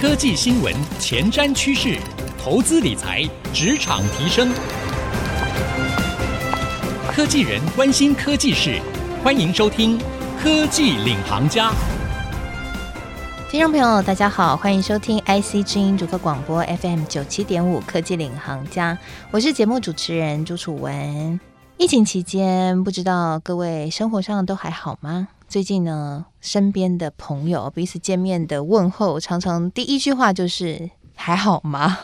科技新闻、前瞻趋势、投资理财、职场提升，科技人关心科技事，欢迎收听《科技领航家》。听众朋友，大家好，欢迎收听 IC 之音主客广播 FM 九七点五《科技领航家》，我是节目主持人朱楚文。疫情期间，不知道各位生活上都还好吗？最近呢，身边的朋友彼此见面的问候，常常第一句话就是“还好吗？”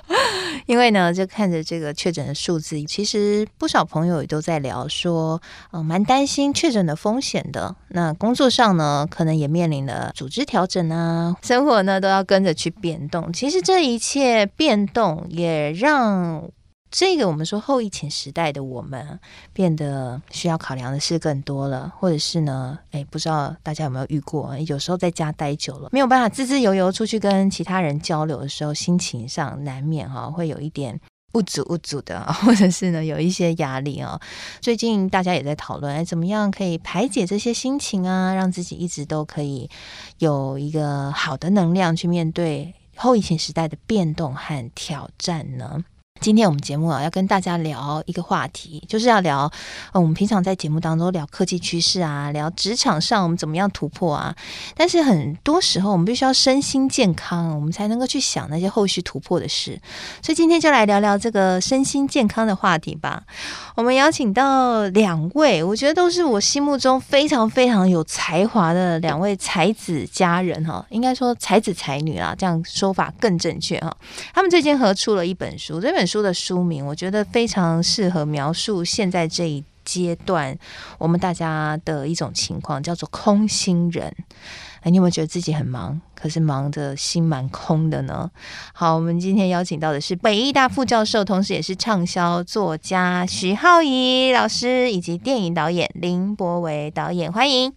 因为呢，就看着这个确诊的数字，其实不少朋友也都在聊说，嗯、蛮担心确诊的风险的。那工作上呢，可能也面临了组织调整啊，生活呢都要跟着去变动。其实这一切变动也让。这个我们说后疫情时代的我们变得需要考量的事更多了，或者是呢，哎，不知道大家有没有遇过？有时候在家待久了，没有办法自自由由出去跟其他人交流的时候，心情上难免哈会有一点不足不足的，或者是呢有一些压力啊。最近大家也在讨论，哎，怎么样可以排解这些心情啊，让自己一直都可以有一个好的能量去面对后疫情时代的变动和挑战呢？今天我们节目啊，要跟大家聊一个话题，就是要聊，呃，我们平常在节目当中聊科技趋势啊，聊职场上我们怎么样突破啊。但是很多时候，我们必须要身心健康，我们才能够去想那些后续突破的事。所以今天就来聊聊这个身心健康的话题吧。我们邀请到两位，我觉得都是我心目中非常非常有才华的两位才子佳人哈，应该说才子才女啊，这样说法更正确哈。他们最近合出了一本书，这本。书的书名，我觉得非常适合描述现在这一阶段我们大家的一种情况，叫做“空心人”。哎，你有没有觉得自己很忙，可是忙的心蛮空的呢？好，我们今天邀请到的是北艺大副教授，同时也是畅销作家徐浩怡老师，以及电影导演林柏维导演，欢迎。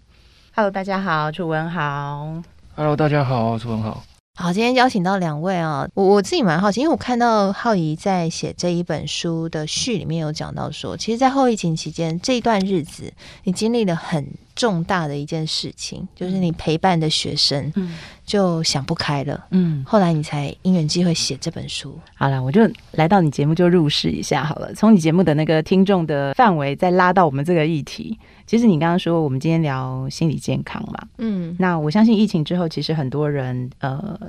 Hello，大家好，楚文好。Hello，大家好，楚文好。好，今天邀请到两位啊，我我自己蛮好奇，因为我看到浩怡在写这一本书的序里面有讲到说，其实，在后疫情期间这一段日子，你经历了很重大的一件事情，就是你陪伴的学生，就想不开了，嗯，后来你才因缘机会写这本书。好了，我就来到你节目就入室一下好了，从你节目的那个听众的范围再拉到我们这个议题。其实你刚刚说我们今天聊心理健康嘛，嗯，那我相信疫情之后，其实很多人，呃，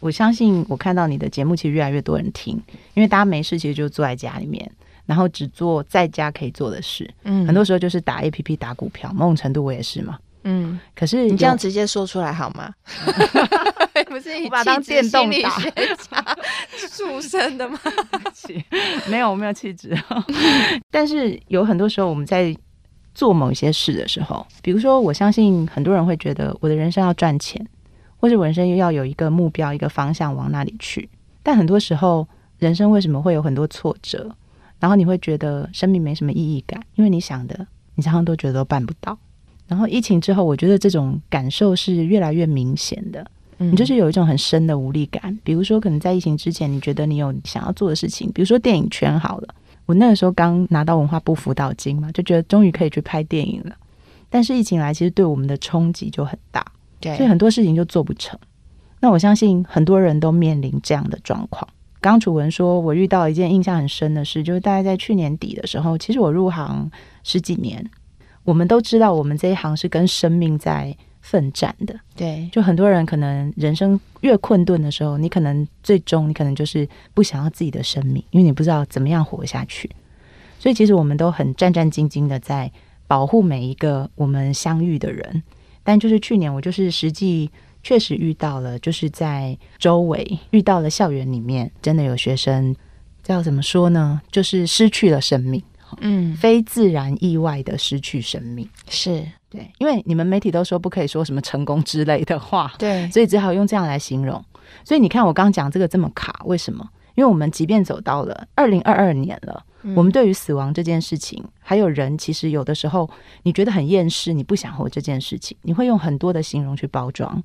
我相信我看到你的节目，其实越来越多人听，因为大家没事，其实就坐在家里面，然后只做在家可以做的事，嗯，很多时候就是打 APP 打股票，某种程度我也是嘛，嗯，可是你这样直接说出来好吗？不是我把它当电动打出生的吗？没有，我没有气质，但是有很多时候我们在。做某些事的时候，比如说，我相信很多人会觉得我的人生要赚钱，或者我人生又要有一个目标、一个方向往哪里去。但很多时候，人生为什么会有很多挫折？然后你会觉得生命没什么意义感，因为你想的，你常常都觉得都办不到。然后疫情之后，我觉得这种感受是越来越明显的。你就是有一种很深的无力感。比如说，可能在疫情之前，你觉得你有想要做的事情，比如说电影圈好了。我那个时候刚拿到文化部辅导金嘛，就觉得终于可以去拍电影了。但是疫情来，其实对我们的冲击就很大，对，所以很多事情就做不成。那我相信很多人都面临这样的状况。刚楚文说，我遇到一件印象很深的事，就是大概在去年底的时候，其实我入行十几年，我们都知道，我们这一行是跟生命在。奋战的，对，就很多人可能人生越困顿的时候，你可能最终你可能就是不想要自己的生命，因为你不知道怎么样活下去。所以其实我们都很战战兢兢的在保护每一个我们相遇的人。但就是去年我就是实际确实遇到了，就是在周围遇到了校园里面真的有学生叫怎么说呢？就是失去了生命，嗯，非自然意外的失去生命是。对，因为你们媒体都说不可以说什么成功之类的话，对，所以只好用这样来形容。所以你看，我刚讲这个这么卡，为什么？因为我们即便走到了二零二二年了，嗯，我们对于死亡这件事情，还有人，其实有的时候你觉得很厌世，你不想活这件事情，你会用很多的形容去包装，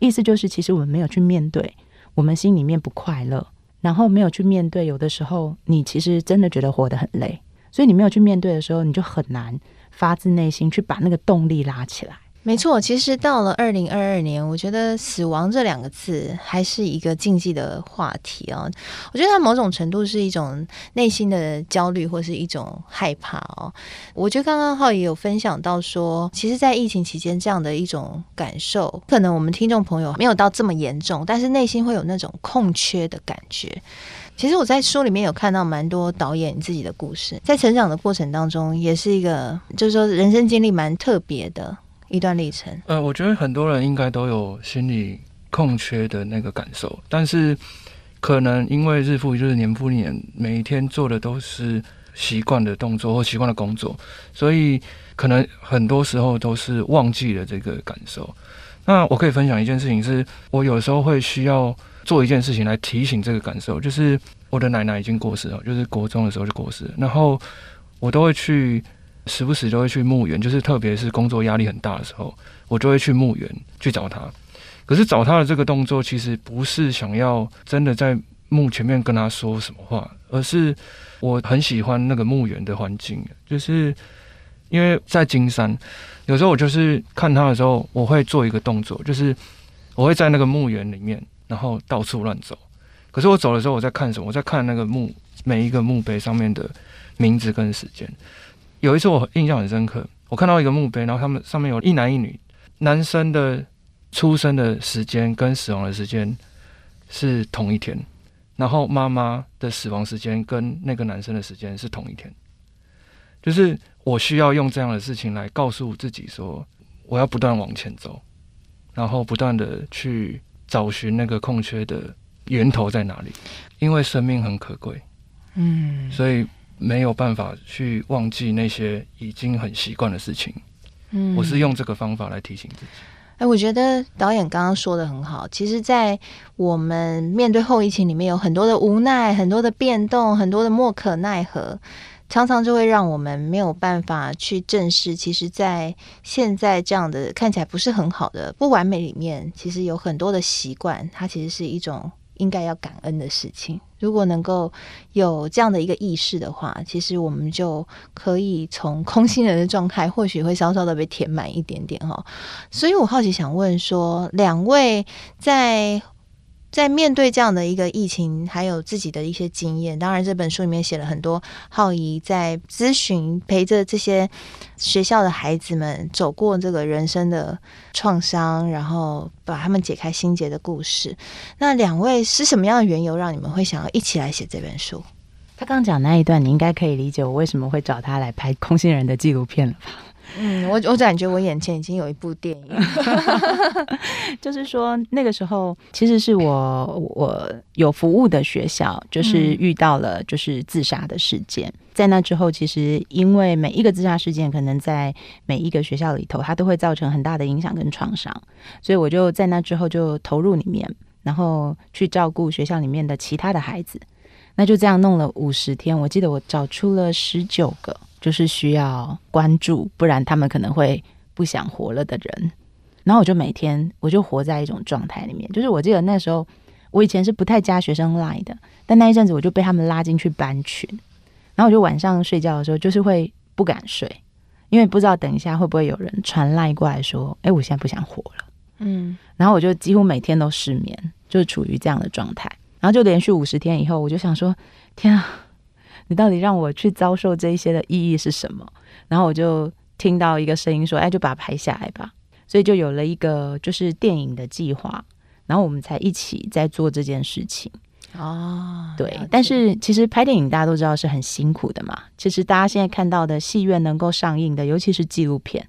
意思就是其实我们没有去面对，我们心里面不快乐，然后没有去面对，有的时候你其实真的觉得活得很累，所以你没有去面对的时候，你就很难。发自内心去把那个动力拉起来，没错，其实到了二零二二年，我觉得死亡这两个字还是一个禁忌的话题哦。我觉得它某种程度是一种内心的焦虑，或是一种害怕哦。我觉得刚刚浩也有分享到说，其实，在疫情期间这样的一种感受，可能我们听众朋友没有到这么严重，但是内心会有那种空缺的感觉。其实我在书里面有看到蛮多导演自己的故事，在成长的过程当中，也是一个就是说人生经历蛮特别的。一段历程。呃，我觉得很多人应该都有心理空缺的那个感受，但是可能因为日复一日、年复一年，每一天做的都是习惯的动作或习惯的工作，所以可能很多时候都是忘记了这个感受。那我可以分享一件事情是，是我有时候会需要做一件事情来提醒这个感受，就是我的奶奶已经过世了，就是国中的时候就过世了，然后我都会去。时不时就会去墓园，就是特别是工作压力很大的时候，我就会去墓园去找他。可是找他的这个动作，其实不是想要真的在墓前面跟他说什么话，而是我很喜欢那个墓园的环境，就是因为在金山，有时候我就是看他的时候，我会做一个动作，就是我会在那个墓园里面，然后到处乱走。可是我走的时候，我在看什么？我在看那个墓每一个墓碑上面的名字跟时间。有一次我印象很深刻，我看到一个墓碑，然后他们上面有一男一女，男生的出生的时间跟死亡的时间是同一天，然后妈妈的死亡时间跟那个男生的时间是同一天，就是我需要用这样的事情来告诉自己说，我要不断往前走，然后不断的去找寻那个空缺的源头在哪里，因为生命很可贵，嗯，所以。没有办法去忘记那些已经很习惯的事情。嗯，我是用这个方法来提醒自己。哎，我觉得导演刚刚说的很好。其实，在我们面对后疫情里面，有很多的无奈，很多的变动，很多的莫可奈何，常常就会让我们没有办法去正视。其实，在现在这样的看起来不是很好的不完美里面，其实有很多的习惯，它其实是一种。应该要感恩的事情，如果能够有这样的一个意识的话，其实我们就可以从空心人的状态，或许会稍稍的被填满一点点哈。所以我好奇想问说，两位在。在面对这样的一个疫情，还有自己的一些经验，当然这本书里面写了很多浩仪在咨询，陪着这些学校的孩子们走过这个人生的创伤，然后把他们解开心结的故事。那两位是什么样的缘由让你们会想要一起来写这本书？他刚讲那一段，你应该可以理解我为什么会找他来拍空心人的纪录片了吧？嗯，我我感觉我眼前已经有一部电影，就是说那个时候其实是我我有服务的学校，就是遇到了就是自杀的事件，嗯、在那之后，其实因为每一个自杀事件可能在每一个学校里头，它都会造成很大的影响跟创伤，所以我就在那之后就投入里面，然后去照顾学校里面的其他的孩子，那就这样弄了五十天，我记得我找出了十九个。就是需要关注，不然他们可能会不想活了的人。然后我就每天，我就活在一种状态里面。就是我记得那时候，我以前是不太加学生 line 的，但那一阵子我就被他们拉进去班群。然后我就晚上睡觉的时候，就是会不敢睡，因为不知道等一下会不会有人传 line 过来说：“哎，我现在不想活了。”嗯，然后我就几乎每天都失眠，就是处于这样的状态。然后就连续五十天以后，我就想说：“天啊！”你到底让我去遭受这一些的意义是什么？然后我就听到一个声音说：“哎，就把它拍下来吧。”所以就有了一个就是电影的计划，然后我们才一起在做这件事情。哦，对。但是其实拍电影大家都知道是很辛苦的嘛。其实大家现在看到的戏院能够上映的，尤其是纪录片，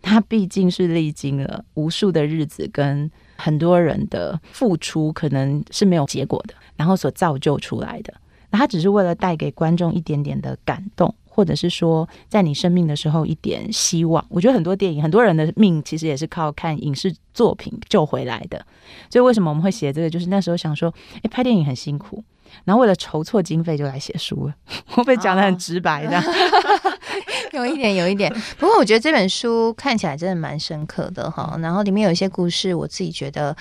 它毕竟是历经了无数的日子跟很多人的付出，可能是没有结果的，然后所造就出来的。那他只是为了带给观众一点点的感动，或者是说在你生命的时候一点希望。我觉得很多电影，很多人的命其实也是靠看影视作品救回来的。所以为什么我们会写这个？就是那时候想说，诶，拍电影很辛苦，然后为了筹措经费就来写书了。我被讲的很直白的。有一点，有一点。不过我觉得这本书看起来真的蛮深刻的哈。然后里面有一些故事，我自己觉得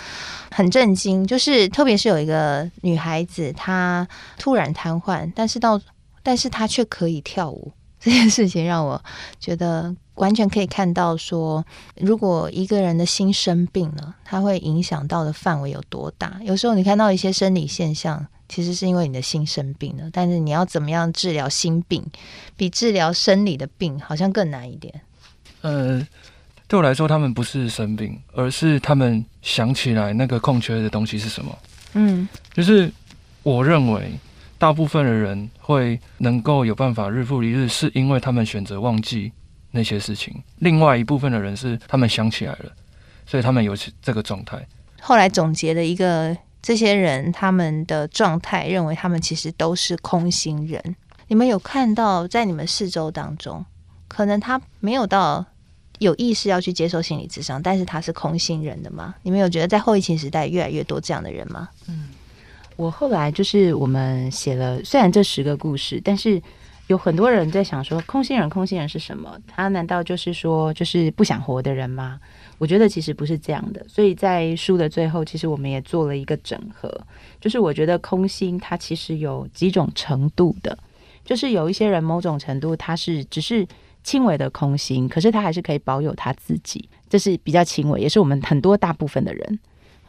很震惊。就是特别是有一个女孩子，她突然瘫痪，但是到，但是她却可以跳舞。这件事情让我觉得完全可以看到说，如果一个人的心生病了，它会影响到的范围有多大。有时候你看到一些生理现象，其实是因为你的心生病了，但是你要怎么样治疗心病，比治疗生理的病好像更难一点。呃，对我来说，他们不是生病，而是他们想起来那个空缺的东西是什么。嗯，就是我认为。大部分的人会能够有办法日复一日，是因为他们选择忘记那些事情。另外一部分的人是他们想起来了，所以他们有这个状态。后来总结的一个，这些人他们的状态，认为他们其实都是空心人。你们有看到在你们四周当中，可能他没有到有意识要去接受心理智商，但是他是空心人的吗？你们有觉得在后疫情时代越来越多这样的人吗？嗯。我后来就是我们写了，虽然这十个故事，但是有很多人在想说，空心人，空心人是什么？他难道就是说，就是不想活的人吗？我觉得其实不是这样的。所以在书的最后，其实我们也做了一个整合，就是我觉得空心它其实有几种程度的，就是有一些人某种程度他是只是轻微的空心，可是他还是可以保有他自己，这是比较轻微，也是我们很多大部分的人，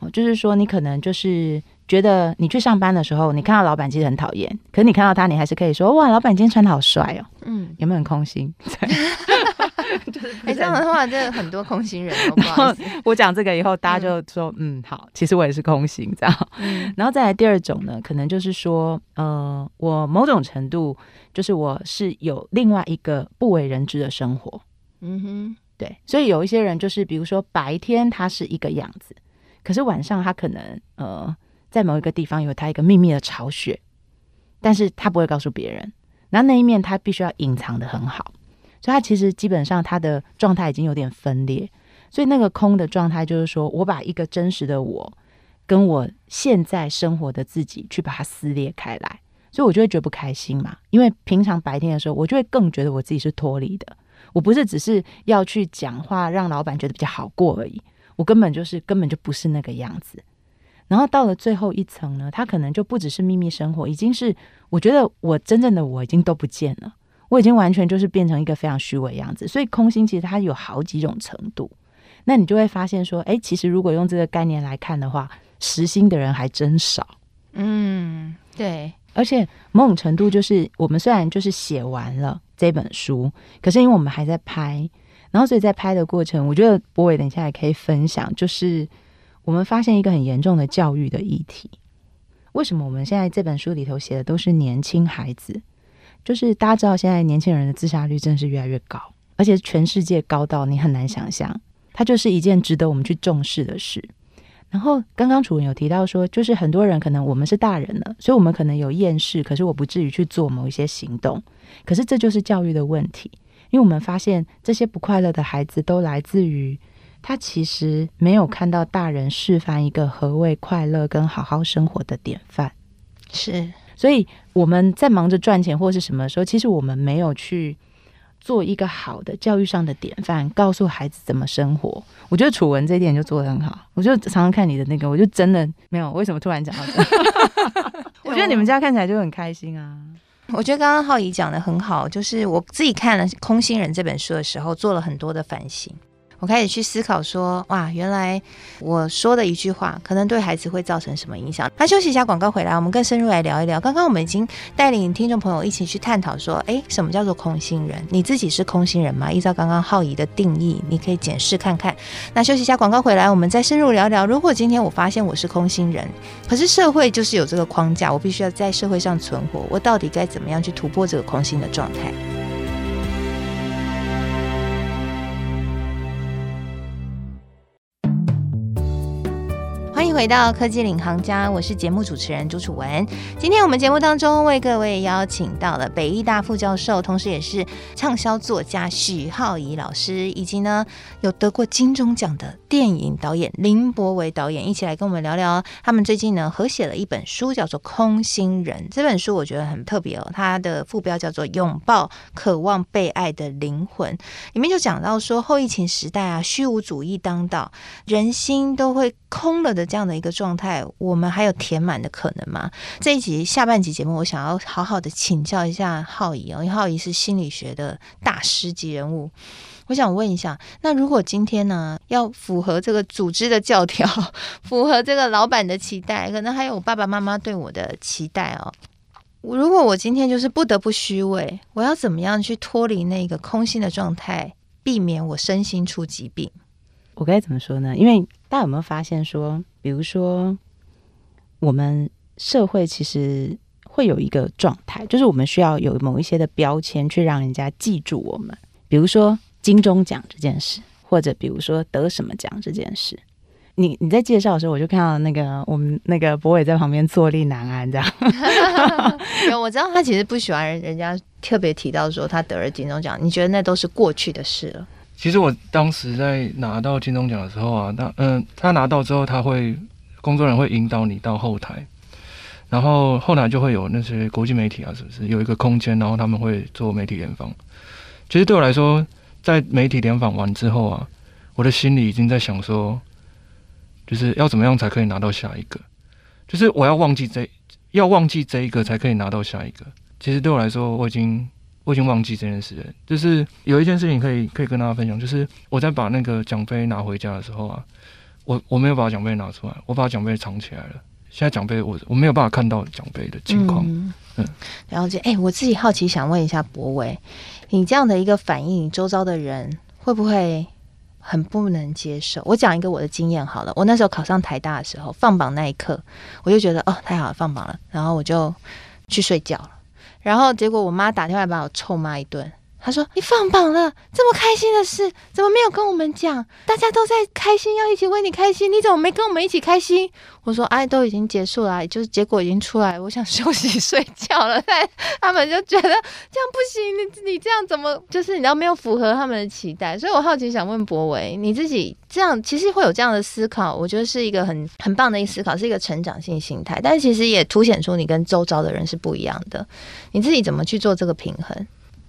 哦，就是说你可能就是。觉得你去上班的时候，你看到老板其实很讨厌，可是你看到他，你还是可以说：“哇，老板今天穿的好帅哦。”嗯，有没有很空心？哎，这样的话，真的很多空心人。然后我讲这个以后，大家就说：“嗯，嗯，好，其实我也是空心。”这样。嗯，然后再来第二种呢，可能就是说，呃，我某种程度就是我是有另外一个不为人知的生活。嗯哼，对。所以有一些人就是，比如说白天他是一个样子，可是晚上他可能呃。在某一个地方有他一个秘密的巢穴，但是他不会告诉别人。然后那一面他必须要隐藏的很好，所以他其实基本上他的状态已经有点分裂。所以那个空的状态就是说，我把一个真实的我跟我现在生活的自己去把它撕裂开来，所以我就会觉得不开心嘛。因为平常白天的时候，我就会更觉得我自己是脱离的。我不是只是要去讲话让老板觉得比较好过而已，我根本就是根本就不是那个样子。然后到了最后一层呢，他可能就不只是秘密生活，已经是我觉得我真正的我已经都不见了，我已经完全就是变成一个非常虚伪样子。所以空心其实它有好几种程度，那你就会发现说，哎，其实如果用这个概念来看的话，实心的人还真少。嗯，对。而且某种程度就是我们虽然就是写完了这本书，可是因为我们还在拍，然后所以在拍的过程，我觉得柏伟等一下也可以分享，就是。我们发现一个很严重的教育的议题。为什么我们现在这本书里头写的都是年轻孩子？就是大家知道，现在年轻人的自杀率真的是越来越高，而且全世界高到你很难想象。它就是一件值得我们去重视的事。然后刚刚楚文有提到说，就是很多人可能我们是大人了，所以我们可能有厌世，可是我不至于去做某一些行动。可是这就是教育的问题，因为我们发现这些不快乐的孩子都来自于。他其实没有看到大人示范一个何谓快乐跟好好生活的典范，是，所以我们在忙着赚钱或是什么时候，其实我们没有去做一个好的教育上的典范，告诉孩子怎么生活。我觉得楚文这一点就做的很好，我就常常看你的那个，我就真的没有为什么突然讲到这个，我觉得你们家看起来就很开心啊。我觉得刚刚浩怡讲的很好，就是我自己看了《空心人》这本书的时候，做了很多的反省。我开始去思考说，哇，原来我说的一句话，可能对孩子会造成什么影响。那休息一下，广告回来，我们更深入来聊一聊。刚刚我们已经带领听众朋友一起去探讨说，诶，什么叫做空心人？你自己是空心人吗？依照刚刚浩颐的定义，你可以检视看看。那休息一下，广告回来，我们再深入聊聊。如果今天我发现我是空心人，可是社会就是有这个框架，我必须要在社会上存活，我到底该怎么样去突破这个空心的状态？回到科技领航家，我是节目主持人朱楚文。今天我们节目当中为各位邀请到了北艺大副教授，同时也是畅销作家许浩颐老师，以及呢有得过金钟奖的电影导演林柏纬导演，一起来跟我们聊聊。他们最近呢合写了一本书，叫做《空心人》。这本书我觉得很特别哦，它的副标叫做《拥抱渴望被爱的灵魂》，里面就讲到说后疫情时代啊，虚无主义当道，人心都会空了的这样的一个状态，我们还有填满的可能吗？这一集下半集节目，我想要好好的请教一下浩怡哦，因为浩怡是心理学的大师级人物。我想问一下，那如果今天呢，要符合这个组织的教条，符合这个老板的期待，可能还有我爸爸妈妈对我的期待哦。如果我今天就是不得不虚伪，我要怎么样去脱离那个空心的状态，避免我身心出疾病？我该怎么说呢？因为大家有没有发现说，比如说我们社会其实会有一个状态，就是我们需要有某一些的标签去让人家记住我们，比如说。金钟奖这件事，或者比如说得什么奖这件事，你你在介绍的时候，我就看到那个我们那个博伟在旁边坐立难安这样。有我知道他其实不喜欢人人家特别提到说他得了金钟奖，你觉得那都是过去的事了？其实我当时在拿到金钟奖的时候啊，那嗯、他拿到之后，他会工作人员会引导你到后台，然后后台就会有那些国际媒体啊，是不是有一个空间，然后他们会做媒体联访。其实对我来说。在媒体联访完之后啊，我的心里已经在想说，就是要怎么样才可以拿到下一个，就是我要忘记这，要忘记这一个才可以拿到下一个。其实对我来说，我已经我已经忘记这件事了。就是有一件事情可以可以跟大家分享，就是我在把那个奖杯拿回家的时候啊，我我没有把奖杯拿出来，我把奖杯藏起来了。现在奖杯我我没有办法看到奖杯的情况。嗯，嗯，了解。哎、欸，我自己好奇想问一下博伟。你这样的一个反应，你周遭的人会不会很不能接受？我讲一个我的经验好了。我那时候考上台大的时候，放榜那一刻，我就觉得哦，太好了，放榜了，然后我就去睡觉了。然后结果我妈打电话把我臭骂一顿。他说：“你放榜了，这么开心的事，怎么没有跟我们讲？大家都在开心，要一起为你开心，你怎么没跟我们一起开心？”我说：“哎，都已经结束了，就是结果已经出来，我想休息睡觉了。”但他们就觉得这样不行，你你这样怎么就是你知道没有符合他们的期待？所以我好奇想问博维，你自己这样其实会有这样的思考，我觉得是一个很很棒的一个思考，是一个成长性心态，但其实也凸显出你跟周遭的人是不一样的。你自己怎么去做这个平衡？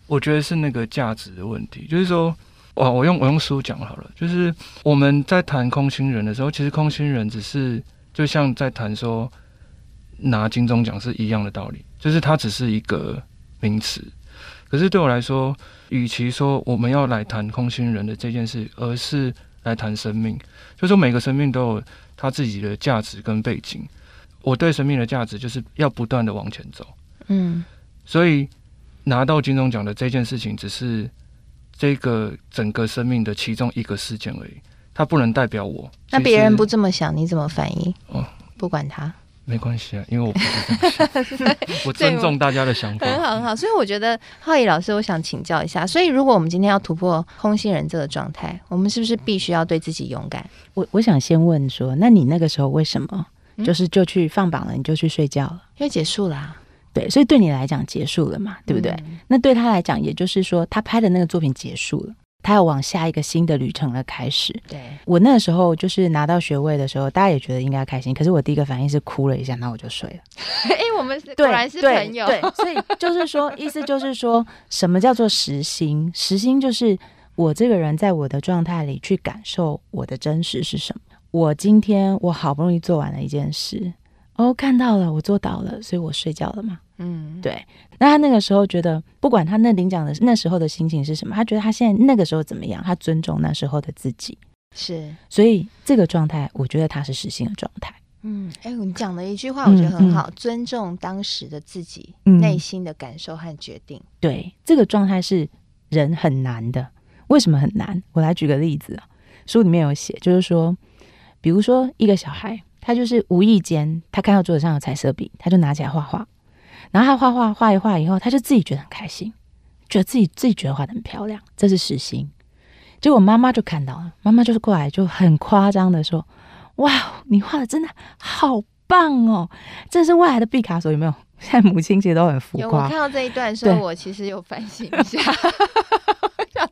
我觉得是那个价值的问题，就是说，哇，我用我用书讲好了，就是我们在谈空心人的时候，其实空心人只是就像在谈说拿金钟奖是一样的道理，就是它只是一个名词。可是对我来说，与其说我们要来谈空心人的这件事，而是来谈生命，就是说每个生命都有他自己的价值跟背景。我对生命的价值就是要不断的往前走，嗯，所以。拿到金钟奖的这件事情，只是这个整个生命的其中一个事件而已，它不能代表我。那别人不这么想，你怎么反应？哦，不管他，没关系啊，因为我不是这样想，我尊重大家的想法。很好，很好。所以我觉得浩宇老师，我想请教一下，所以如果我们今天要突破空心人这个状态，我们是不是必须要对自己勇敢？我我想先问说，那你那个时候为什么就是就去放榜了，你就去睡觉了？因为结束了啊。对，所以对你来讲结束了嘛，对不对？嗯、那对他来讲，也就是说，他拍的那个作品结束了，他要往下一个新的旅程了开始。对，我那个时候就是拿到学位的时候，大家也觉得应该开心，可是我第一个反应是哭了一下，然后我就睡了。哎，我们果然是朋友。对，对，所以就是说，意思就是说什么叫做实心？实心就是我这个人在我的状态里去感受我的真实是什么。我今天我好不容易做完了一件事。哦，看到了，我做到了，所以我睡觉了嘛。嗯，对。那他那个时候觉得，不管他那领奖的那时候的心情是什么，他觉得他现在那个时候怎么样，他尊重那时候的自己。是，所以这个状态，我觉得他是实心的状态。嗯，哎，你讲的一句话，我觉得很好，嗯嗯、尊重当时的自己内心的感受和决定。嗯、对，这个状态是人很难的。为什么很难？我来举个例子啊，书里面有写，就是说，比如说一个小孩。他就是无意间，他看到桌子上有彩色笔，他就拿起来画画。然后他画画画一画以后，他就自己觉得很开心，觉得自己自己觉得画的很漂亮，这是实心。结果妈妈就看到了，妈妈就是过来就很夸张的说：“哇，你画的真的好棒哦，这是未来的毕卡索，有没有？” 现在母亲其实都很浮夸。有，我看到这一段的时候，我其实有反省一下。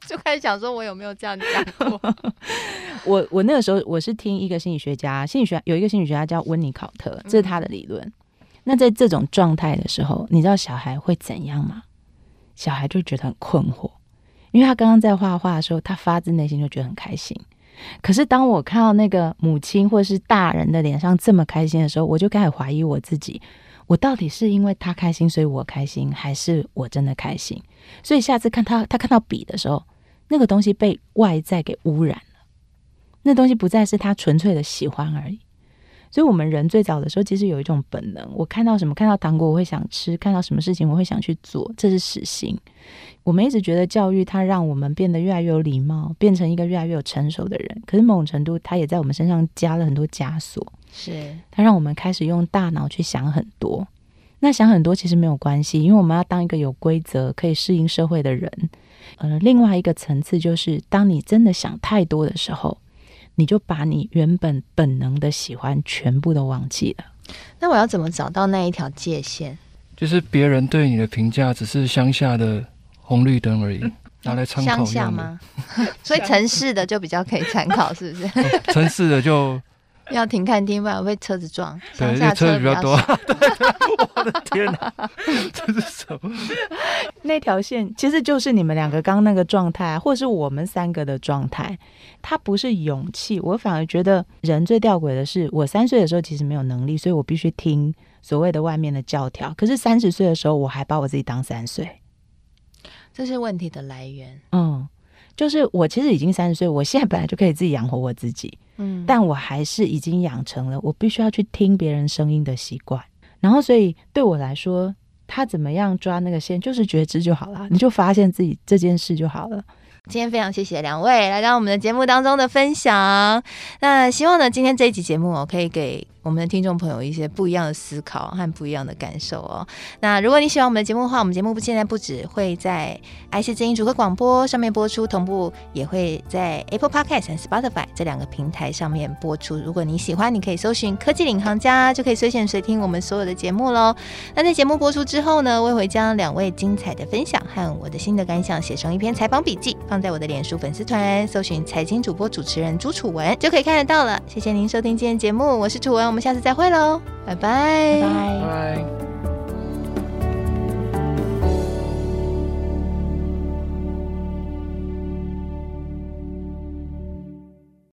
就开始想说，我有没有这样讲过？我我那个时候我是听一个心理学家，心理学有一个心理学家叫温尼考特，这是他的理论。嗯、那在这种状态的时候，你知道小孩会怎样吗？小孩就觉得很困惑，因为他刚刚在画画的时候，他发自内心就觉得很开心。可是当我看到那个母亲或是大人的脸上这么开心的时候，我就开始怀疑我自己：我到底是因为他开心，所以我开心，还是我真的开心？所以下次看他，他看到笔的时候，那个东西被外在给污染了，那东西不再是他纯粹的喜欢而已。所以，我们人最早的时候，其实有一种本能：我看到什么，看到糖果，我会想吃；看到什么事情，我会想去做。这是始心。我们一直觉得教育它让我们变得越来越有礼貌，变成一个越来越有成熟的人。可是某种程度，它也在我们身上加了很多枷锁。是它让我们开始用大脑去想很多。那想很多其实没有关系，因为我们要当一个有规则、可以适应社会的人。呃，另外一个层次就是，当你真的想太多的时候。你就把你原本本能的喜欢全部都忘记了。那我要怎么找到那一条界限？就是别人对你的评价只是乡下的红绿灯而已，嗯、拿来参考。乡下吗？所以城市的就比较可以参考，是不是？城市的就。要停看听，不然被车子撞。对，因为车子比较多。对对对，我的天哪，这是什么？那条线其实就是你们两个刚那个状态，或是我们三个的状态。它不是勇气，我反而觉得人最吊诡的是，我三岁的时候其实没有能力，所以我必须听所谓的外面的教条。可是三十岁的时候，我还把我自己当三岁，这是问题的来源。嗯，就是我其实已经三十岁，我现在本来就可以自己养活我自己。嗯，但我还是已经养成了我必须要去听别人声音的习惯，然后所以对我来说，他怎么样抓那个线，就是觉知就好了，你就发现自己这件事就好了。今天非常谢谢两位来到我们的节目当中的分享，那希望呢，今天这一集节目我，可以给。我们的听众朋友一些不一样的思考和不一样的感受哦。那如果你喜欢我们的节目的话，我们节目不现在不只会在 IC 之音主客广播上面播出，同步也会在 Apple Podcast 和 Spotify 这两个平台上面播出。如果你喜欢，你可以搜寻“科技领航家”，就可以随选随听我们所有的节目喽。那在节目播出之后呢，我也会将两位精彩的分享和我的心得感想写成一篇采访笔记，放在我的脸书粉丝团，搜寻“财经主播主持人朱楚文”就可以看得到了。谢谢您收听今天节目，我是楚文。我们下次再会喽，拜拜，拜拜。